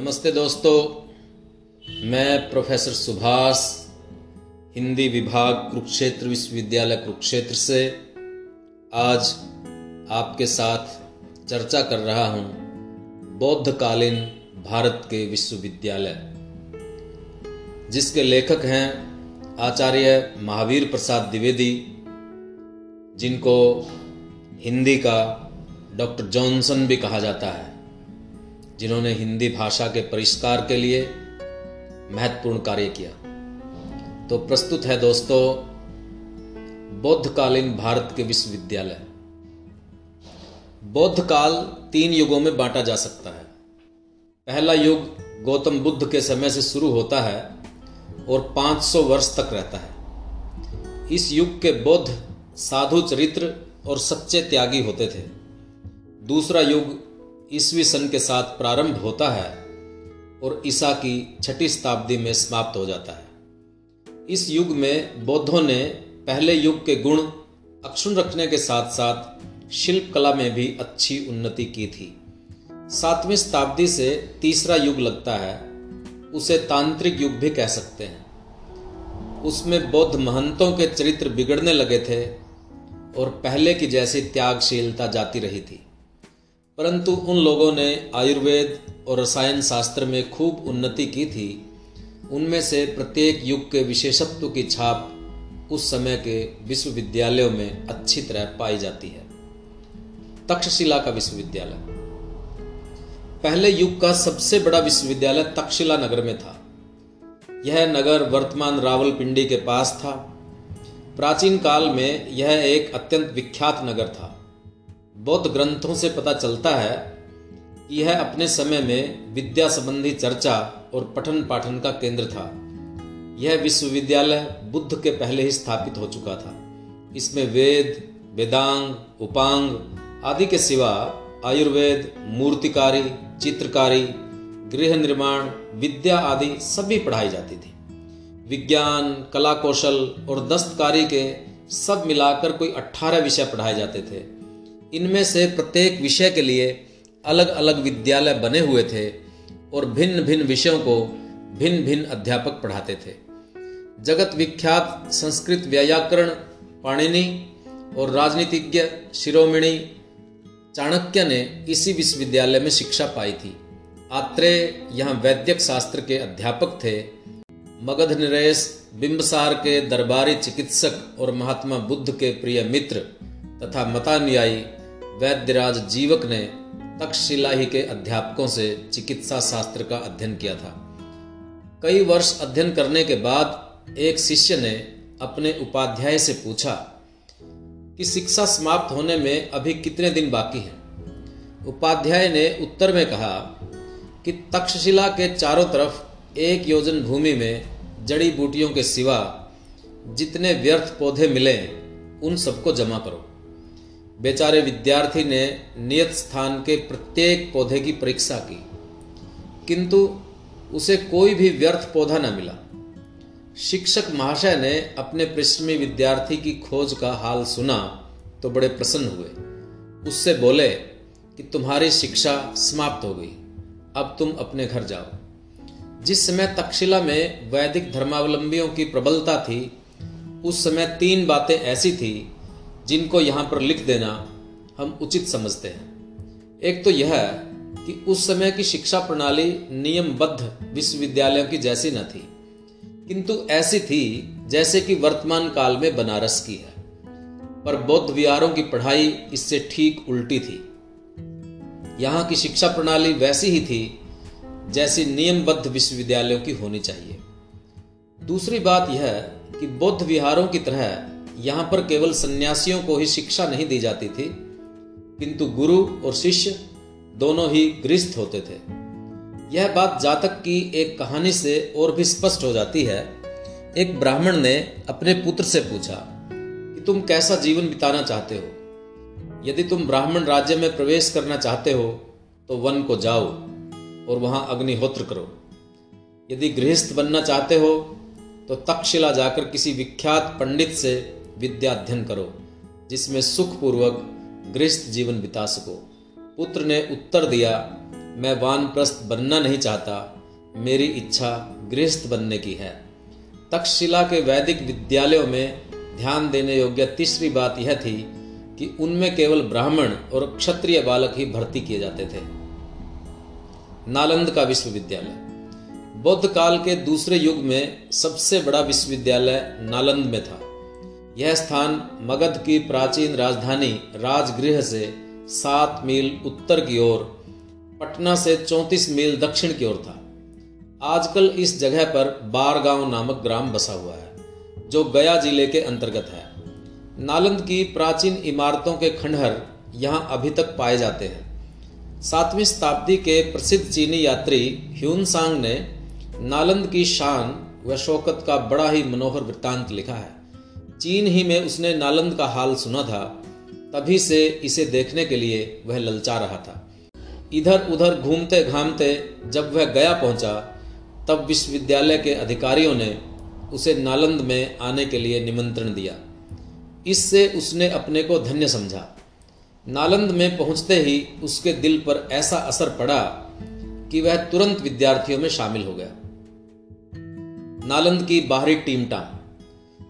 नमस्ते दोस्तों, मैं प्रोफेसर सुभाष, हिंदी विभाग कुरुक्षेत्र विश्वविद्यालय कुरुक्षेत्र से आज आपके साथ चर्चा कर रहा हूँ बौद्धकालीन भारत के विश्वविद्यालय। जिसके लेखक हैं आचार्य महावीर प्रसाद द्विवेदी, जिनको हिंदी का डॉक्टर जॉनसन भी कहा जाता है। जिन्होंने हिंदी भाषा के परिष्कार के लिए महत्वपूर्ण कार्य किया। तो प्रस्तुत है दोस्तों, बौद्धकालीन भारत के विश्वविद्यालय। बौद्ध काल तीन युगों में बांटा जा सकता है। पहला युग गौतम बुद्ध के समय से शुरू होता है और 500 वर्ष तक रहता है। इस युग के बौद्ध, साधु चरित्र और सच्चे त्यागी होते थे। दूसरा युग ईसवी सन के साथ प्रारंभ होता है और ईसा की छठी शताब्दी में समाप्त हो जाता है। इस युग में बौद्धों ने पहले युग के गुण अक्षुण रखने के साथ साथ शिल्प कला में भी अच्छी उन्नति की थी। सातवीं शताब्दी से तीसरा युग लगता है, उसे तांत्रिक युग भी कह सकते हैं। उसमें बौद्ध महंतों के चरित्र बिगड़ने लगे थे और पहले की जैसी त्यागशीलता जाती रही थी। परंतु उन लोगों ने आयुर्वेद और रसायन शास्त्र में खूब उन्नति की थी। उनमें से प्रत्येक युग के विशेषत्व की छाप उस समय के विश्वविद्यालयों में अच्छी तरह पाई जाती है। तक्षशिला का विश्वविद्यालय। पहले युग का सबसे बड़ा विश्वविद्यालय तक्षशिला नगर में था। यह नगर वर्तमान रावलपिंडी के पास था। प्राचीन काल में यह एक अत्यंत विख्यात नगर था। बौद्ध ग्रंथों से पता चलता है कि यह अपने समय में विद्या संबंधी चर्चा और पठन पाठन का केंद्र था। यह विश्वविद्यालय बुद्ध के पहले ही स्थापित हो चुका था। इसमें वेद, वेदांग, उपांग आदि के सिवा आयुर्वेद, मूर्तिकारी, चित्रकारी, गृह निर्माण, विद्या आदि सभी पढ़ाई जाती थी। विज्ञान कला कौशल और दस्तकारी के सब मिलाकर कोई अट्ठारह विषय पढ़ाए जाते थे। इनमें से प्रत्येक विषय के लिए अलग अलग विद्यालय बने हुए थे और भिन्न भिन्न विषयों को भिन्न भिन्न अध्यापक पढ़ाते थे। जगत विख्यात संस्कृत व्याकरण पाणिनि और राजनीतिज्ञ शिरोमणि चाणक्य ने इसी विश्वविद्यालय में शिक्षा पाई थी। आत्रेय यहाँ वैद्यक शास्त्र के अध्यापक थे। मगध नरेश बिंबसार के दरबारी चिकित्सक और महात्मा बुद्ध के प्रिय मित्र तथा मतानुयायी वैद्यराज जीवक ने तक्षशिला ही के अध्यापकों से चिकित्सा शास्त्र का अध्ययन किया था। कई वर्ष अध्ययन करने के बाद एक शिष्य ने अपने उपाध्याय से पूछा कि शिक्षा समाप्त होने में अभी कितने दिन बाकी हैं? उपाध्याय ने उत्तर में कहा कि तक्षशिला के चारों तरफ़ एक योजन भूमि में जड़ी बूटियों के सिवा जितने व्यर्थ पौधे मिले, उन सबको जमा करो। बेचारे विद्यार्थी ने नियत स्थान के प्रत्येक पौधे की परीक्षा की, किंतु उसे कोई भी व्यर्थ पौधा न मिला। शिक्षक महाशय ने अपने पृष्ठमी विद्यार्थी की खोज का हाल सुना तो बड़े प्रसन्न हुए। उससे बोले कि, तुम्हारी शिक्षा समाप्त हो गई, अब तुम अपने घर जाओ। जिस समय तक्षशिला में वैदिक धर्मावलंबियों की प्रबलता थी, उस समय तीन बातें ऐसी थी जिनको यहाँ पर लिख देना हम उचित समझते हैं। एक तो यह कि उस समय की शिक्षा प्रणाली नियमबद्ध विश्वविद्यालयों की जैसी न थी, किंतु ऐसी थी जैसे कि वर्तमान काल में बनारस की है। पर बौद्ध विहारों की पढ़ाई इससे ठीक उल्टी थी। यहाँ की शिक्षा प्रणाली वैसी ही थी जैसी नियमबद्ध विश्वविद्यालयों की होनी चाहिए। दूसरी बात यह कि बौद्ध विहारों की तरह यहाँ पर केवल सन्यासियों को ही शिक्षा नहीं दी जाती थी, किंतु गुरु और शिष्य दोनों ही गृहस्थ होते थे। यह बात जातक की एक कहानी से और भी स्पष्ट हो जाती है। एक ब्राह्मण ने अपने पुत्र से पूछा कि तुम कैसा जीवन बिताना चाहते हो? यदि तुम ब्राह्मण राज्य में प्रवेश करना चाहते हो तो वन को जाओ और वहाँ अग्निहोत्र करो। यदि गृहस्थ बनना चाहते हो तो तक्षशिला जाकर किसी विख्यात पंडित से विद्या अध्ययन करो, जिसमें सुखपूर्वक गृहस्थ जीवन बिता सको। पुत्र ने उत्तर दिया, मैं वानप्रस्थ बनना नहीं चाहता, मेरी इच्छा गृहस्थ बनने की है। तक्षशिला के वैदिक विद्यालयों में ध्यान देने योग्य तीसरी बात यह थी कि उनमें केवल ब्राह्मण और क्षत्रिय बालक ही भर्ती किए जाते थे। नालंद का विश्वविद्यालय। बौद्ध काल के दूसरे युग में सबसे बड़ा विश्वविद्यालय नालंद में था। यह स्थान मगध की प्राचीन राजधानी राजगृह से सात मील उत्तर की ओर, पटना से चौंतीस मील दक्षिण की ओर था। आजकल इस जगह पर बारगांव नामक ग्राम बसा हुआ है, जो गया ज़िले के अंतर्गत है। नालंद की प्राचीन इमारतों के खंडहर यहाँ अभी तक पाए जाते हैं। सातवीं शताब्दी के प्रसिद्ध चीनी यात्री ह्यूनसांग ने नालंद की शान व शौकत का बड़ा ही मनोहर वृत्तांत लिखा है। चीन ही में उसने नालंद का हाल सुना था, तभी से इसे देखने के लिए वह ललचा रहा था। इधर उधर घूमते घामते जब वह गया पहुँचा, तब विश्वविद्यालय के अधिकारियों ने उसे नालंद में आने के लिए निमंत्रण दिया। इससे उसने अपने को धन्य समझा। नालंद में पहुँचते ही उसके दिल पर ऐसा असर पड़ा कि वह तुरंत विद्यार्थियों में शामिल हो गया। नालंद की बाहरी टीमटा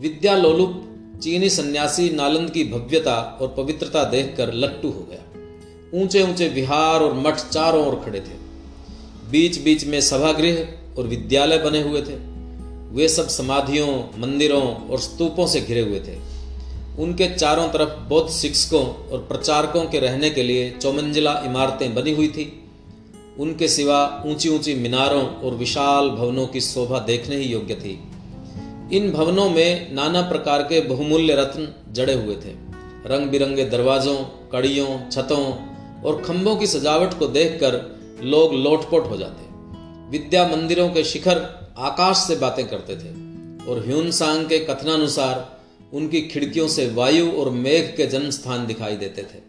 विद्या लोलुप, चीनी सन्यासी नालंद की भव्यता और पवित्रता देखकर लट्टू हो गया। ऊँचे ऊँचे विहार और मठ चारों ओर खड़े थे। बीच बीच में सभागृह और विद्यालय बने हुए थे। वे सब समाधियों, मंदिरों और स्तूपों से घिरे हुए थे। उनके चारों तरफ़ बौद्ध शिक्षकों और प्रचारकों के रहने के लिए चौमंजिला इमारतें बनी हुई थी। उनके सिवा ऊँची ऊँची मीनारों और विशाल भवनों की शोभा देखने ही योग्य थी। इन भवनों में नाना प्रकार के बहुमूल्य रत्न जड़े हुए थे। रंग बिरंगे दरवाजों, कड़ियों, छतों और खंभों की सजावट को देखकर लोग लोटपोट हो जाते। विद्या मंदिरों के शिखर आकाश से बातें करते थे और ह्यूनसांग के कथनानुसार उनकी खिड़कियों से वायु और मेघ के जन्म स्थान दिखाई देते थे।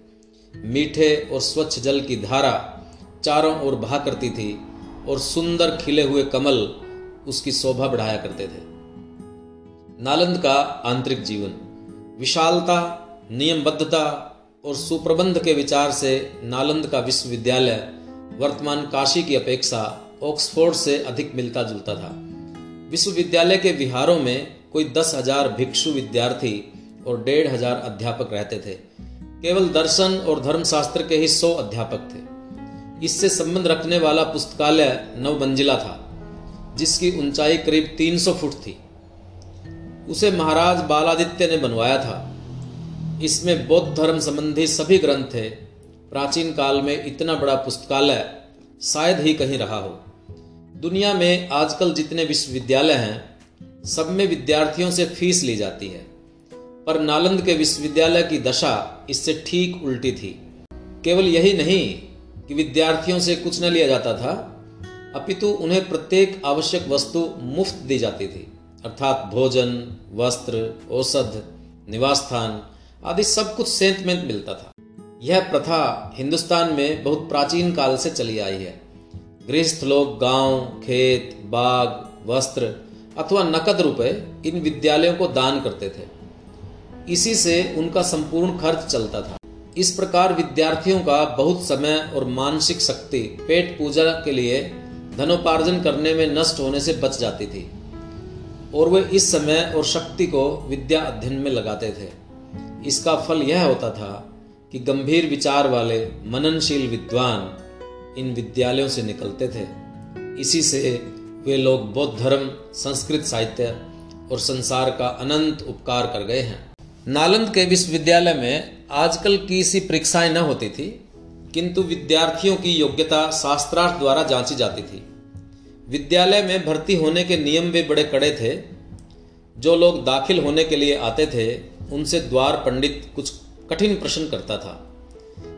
मीठे और स्वच्छ जल की धारा चारों ओर बहा करती थी और सुंदर खिले हुए कमल उसकी शोभा बढ़ाया करते थे। नालंद का आंतरिक जीवन। विशालता, नियमबद्धता और सुप्रबंध के विचार से नालंद का विश्वविद्यालय वर्तमान काशी की अपेक्षा ऑक्सफोर्ड से अधिक मिलता जुलता था। विश्वविद्यालय के विहारों में कोई दस हज़ार भिक्षु विद्यार्थी और डेढ़ हज़ार अध्यापक रहते थे। केवल दर्शन और धर्मशास्त्र के ही सौ अध्यापक थे। इससे संबंध रखने वाला पुस्तकालय नव मंजिला था, जिसकी ऊंचाई करीब 300 फुट थी। उसे महाराज बालादित्य ने बनवाया था। इसमें बौद्ध धर्म संबंधी सभी ग्रंथ थे। प्राचीन काल में इतना बड़ा पुस्तकालय शायद ही कहीं रहा हो। दुनिया में आजकल जितने विश्वविद्यालय हैं, सब में विद्यार्थियों से फ़ीस ली जाती है। पर नालंद के विश्वविद्यालय की दशा इससे ठीक उल्टी थी। केवल यही नहीं कि विद्यार्थियों से कुछ न लिया जाता था, अपितु उन्हें प्रत्येक आवश्यक वस्तु मुफ़्त दी जाती थी। अर्थात भोजन, वस्त्र औषध निवास स्थान आदि सब कुछ सेंत में मिलता था। यह प्रथा हिंदुस्तान में बहुत प्राचीन काल से चली आई है। गृहस्थ लोग गाँव, खेत, बाग, वस्त्र अथवा नकद रुपए इन विद्यालयों को दान करते थे। इसी से उनका संपूर्ण खर्च चलता था। इस प्रकार विद्यार्थियों का बहुत समय और मानसिक शक्ति, पेट पूजा के लिए धनोपार्जन करने में नष्ट होने से बच जाती थी। और वे इस समय और शक्ति को विद्या अध्ययन में लगाते थे। इसका फल यह होता था कि गंभीर विचार वाले, मननशील विद्वान इन विद्यालयों से निकलते थे। इसी से वे लोग बौद्ध धर्म, संस्कृत साहित्य और संसार का अनंत उपकार कर गए हैं। नालंद के विश्वविद्यालय में आजकल की सी परीक्षाएँ न होती थी, किंतु विद्यार्थियों की योग्यता शास्त्रार्थ द्वारा जांची जाती थी। विद्यालय में भर्ती होने के नियम भी बड़े कड़े थे। जो लोग दाखिल होने के लिए आते थे, उनसे द्वार पंडित कुछ कठिन प्रश्न करता था।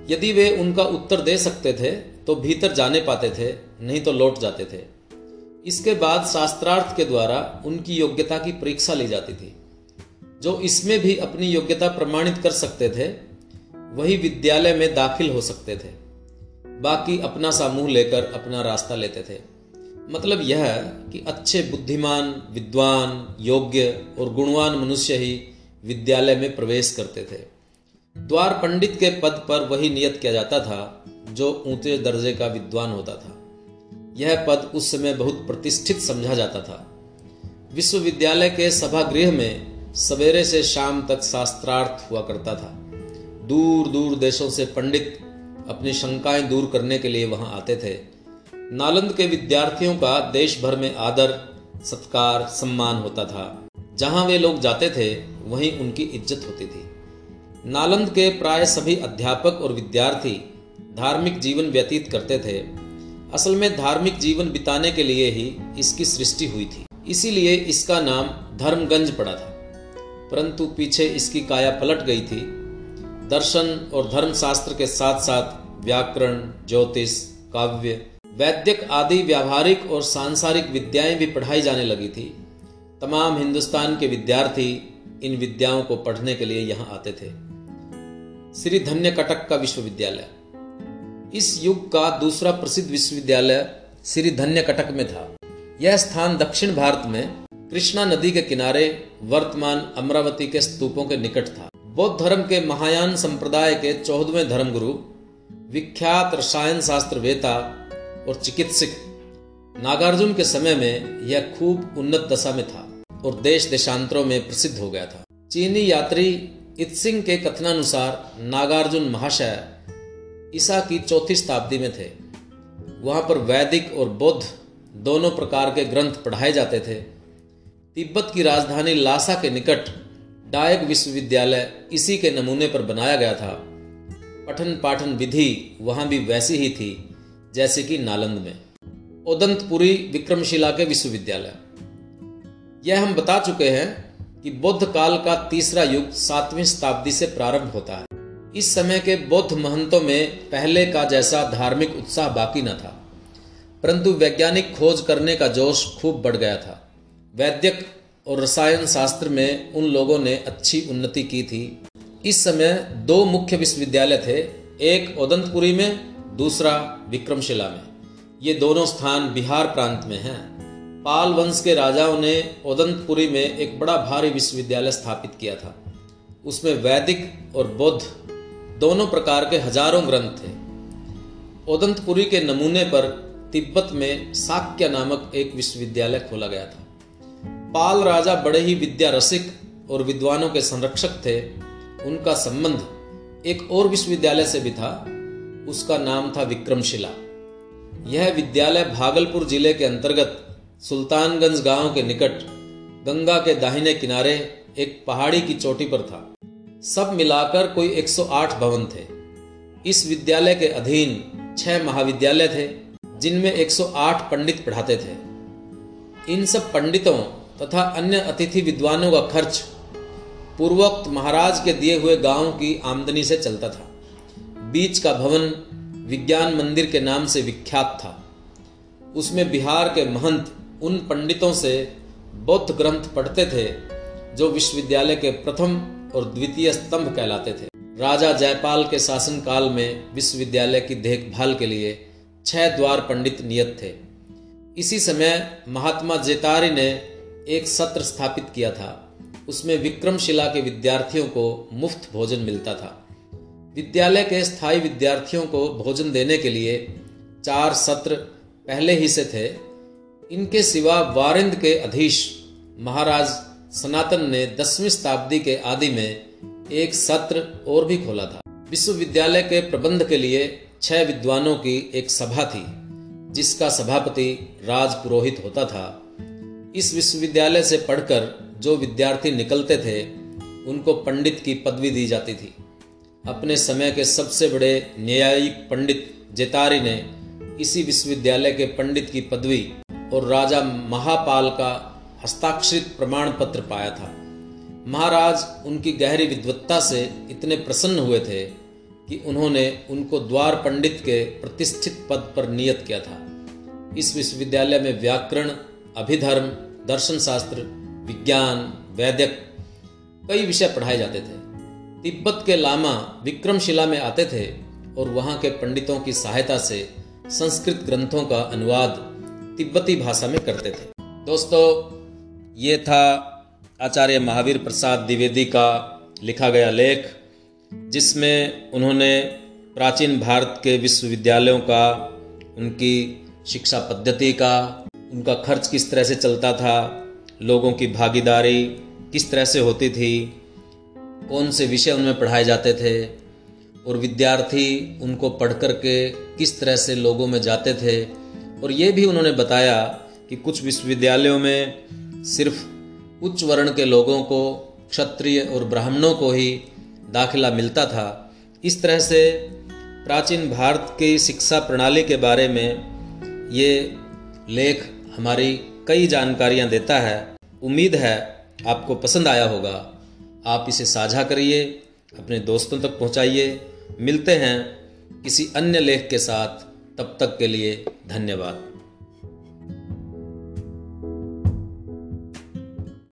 यदि वे उनका उत्तर दे सकते थे तो भीतर जाने पाते थे, नहीं तो लौट जाते थे। इसके बाद शास्त्रार्थ के द्वारा उनकी योग्यता की परीक्षा ली जाती थी। जो इसमें भी अपनी योग्यता प्रमाणित कर सकते थे, वही विद्यालय में दाखिल हो सकते थे। बाकी अपना समूह लेकर अपना रास्ता लेते थे। मतलब यह कि अच्छे बुद्धिमान, विद्वान, योग्य और गुणवान मनुष्य ही विद्यालय में प्रवेश करते थे। द्वार पंडित के पद पर वही नियत किया जाता था, जो ऊँचे दर्जे का विद्वान होता था। यह पद उस समय बहुत प्रतिष्ठित समझा जाता था। विश्वविद्यालय के सभागृह में सवेरे से शाम तक शास्त्रार्थ हुआ करता था। दूर दूर देशों से पंडित अपनी शंकाएँ दूर करने के लिए वहाँ आते थे। नालंद के विद्यार्थियों का देश भर में आदर, सत्कार, सम्मान होता था। जहाँ वे लोग जाते थे, वहीं उनकी इज़्ज़त होती थी। नालंद के प्राय सभी अध्यापक और विद्यार्थी धार्मिक जीवन व्यतीत करते थे। असल में धार्मिक जीवन बिताने के लिए ही इसकी सृष्टि हुई थी। इसीलिए इसका नाम धर्मगंज पड़ा था। परंतु पीछे इसकी काया पलट गई थी। दर्शन और धर्मशास्त्र के साथ साथ व्याकरण, ज्योतिष, काव्य वैद्यक आदि व्यावहारिक और सांसारिक विद्याएँ भी पढ़ाई जाने लगी थी। तमाम हिंदुस्तान के विद्यार्थी इन विद्याओं को पढ़ने के लिए यहाँ आते थे। श्री धन्य कटक का विश्वविद्यालय। इस युग का दूसरा प्रसिद्ध विश्वविद्यालय श्री धन्य कटक में था। यह स्थान दक्षिण भारत में कृष्णा नदी के किनारे वर्तमान अमरावती के स्तूपों के निकट था। बौद्ध धर्म के महायान संप्रदाय के चौदहवें धर्मगुरु, विख्यात रसायन शास्त्र वेता और चिकित्सक नागार्जुन के समय में यह खूब उन्नत दशा में था और देश देशांतरों में प्रसिद्ध हो गया था। चीनी यात्री इत्सिंग के कथनानुसार नागार्जुन महाशय ईसा की चौथी शताब्दी में थे। वहाँ पर वैदिक और बौद्ध दोनों प्रकार के ग्रंथ पढ़ाए जाते थे। तिब्बत की राजधानी लासा के निकट डायक विश्वविद्यालय इसी के नमूने पर बनाया गया था। पठन पाठन विधि वहाँ भी वैसी ही थी। जैसे कि नालंद में, उदंतपुरी विक्रमशिला के विश्वविद्यालय। यह हम बता चुके हैं कि बौद्ध काल का तीसरा युग सातवीं शताब्दी से प्रारंभ होता है। इस समय के बौद्ध महंतों में पहले का जैसा धार्मिक उत्साह बाकी न था, परंतु वैज्ञानिक खोज करने का जोश खूब बढ़ गया था। वैद्यक और रसायन शास्त्र में उन लोगों ने अच्छी उन्नति की थी। इस समय दो मुख्य विश्वविद्यालय थे, एक ओदंतपुरी में, दूसरा विक्रमशिला में। ये दोनों स्थान बिहार प्रांत में हैं। पाल वंश के राजाओं ने ओदंतपुरी में एक बड़ा भारी विश्वविद्यालय स्थापित किया था। उसमें वैदिक और बौद्ध दोनों प्रकार के हज़ारों ग्रंथ थे। ओदंतपुरी के नमूने पर तिब्बत में साक्य नामक एक विश्वविद्यालय खोला गया था। पाल राजा बड़े ही विद्या रसिक और विद्वानों के संरक्षक थे। उनका संबंध एक और विश्वविद्यालय से भी था उसका नाम था विक्रमशिला। यह विद्यालय भागलपुर ज़िले के अंतर्गत सुल्तानगंज गाँव के निकट गंगा के दाहिने किनारे एक पहाड़ी की चोटी पर था। सब मिलाकर कोई 108 भवन थे। इस विद्यालय के अधीन छह महाविद्यालय थे, जिनमें 108 पंडित पढ़ाते थे। इन सब पंडितों तथा अन्य अतिथि विद्वानों का खर्च पूर्वोक्त महाराज के दिए हुए गाँव की आमदनी से चलता था। बीच का भवन विज्ञान मंदिर के नाम से विख्यात था। उसमें बिहार के महंत उन पंडितों से बौद्ध ग्रंथ पढ़ते थे, जो विश्वविद्यालय के प्रथम और द्वितीय स्तंभ कहलाते थे। राजा जयपाल के शासन काल में विश्वविद्यालय की देखभाल के लिए छह द्वार पंडित नियत थे। इसी समय महात्मा जेतारी ने एक सत्र स्थापित किया था। उसमें विक्रमशिला के विद्यार्थियों को मुफ़्त भोजन मिलता था। विद्यालय के स्थायी विद्यार्थियों को भोजन देने के लिए चार सत्र पहले ही से थे। इनके सिवा वारिंद के अधीश महाराज सनातन ने दसवीं शताब्दी के आदि में एक सत्र और भी खोला था। विश्वविद्यालय के प्रबंध के लिए छह विद्वानों की एक सभा थी, जिसका सभापति राज पुरोहित होता था। इस विश्वविद्यालय से पढ़कर जो विद्यार्थी निकलते थे, उनको पंडित की पदवी दी जाती थी। अपने समय के सबसे बड़े न्यायिक पंडित जेतारी ने इसी विश्वविद्यालय के पंडित की पदवी और राजा महापाल का हस्ताक्षरित प्रमाण पत्र पाया था। महाराज उनकी गहरी विद्वत्ता से इतने प्रसन्न हुए थे कि उन्होंने उनको द्वार पंडित के प्रतिष्ठित पद पर नियत किया था। इस विश्वविद्यालय में व्याकरण, अभिधर्म दर्शन शास्त्र विज्ञान वैद्यक कई विषय पढ़ाए जाते थे। तिब्बत के लामा विक्रमशिला में आते थे और वहाँ के पंडितों की सहायता से संस्कृत ग्रंथों का अनुवाद तिब्बती भाषा में करते थे। दोस्तों, ये था आचार्य महावीर प्रसाद द्विवेदी का लिखा गया लेख, जिसमें उन्होंने प्राचीन भारत के विश्वविद्यालयों का, उनकी शिक्षा पद्धति का, उनका खर्च किस तरह से चलता था, लोगों की भागीदारी किस तरह से होती थी कौन से विषय उनमें पढ़ाए जाते थे और विद्यार्थी उनको पढ़ कर के किस तरह से लोगों में जाते थे। और ये भी उन्होंने बताया कि कुछ विश्वविद्यालयों में सिर्फ़ उच्च वर्ण के लोगों को, क्षत्रिय और ब्राह्मणों को ही दाखिला मिलता था। इस तरह से प्राचीन भारत की शिक्षा प्रणाली के बारे में ये लेख हमारी कई जानकारियाँ देता है। उम्मीद है आपको पसंद आया होगा। आप इसे साझा करिए, अपने दोस्तों तक पहुंचाइए। मिलते हैं किसी अन्य लेख के साथ। तब तक के लिए धन्यवाद।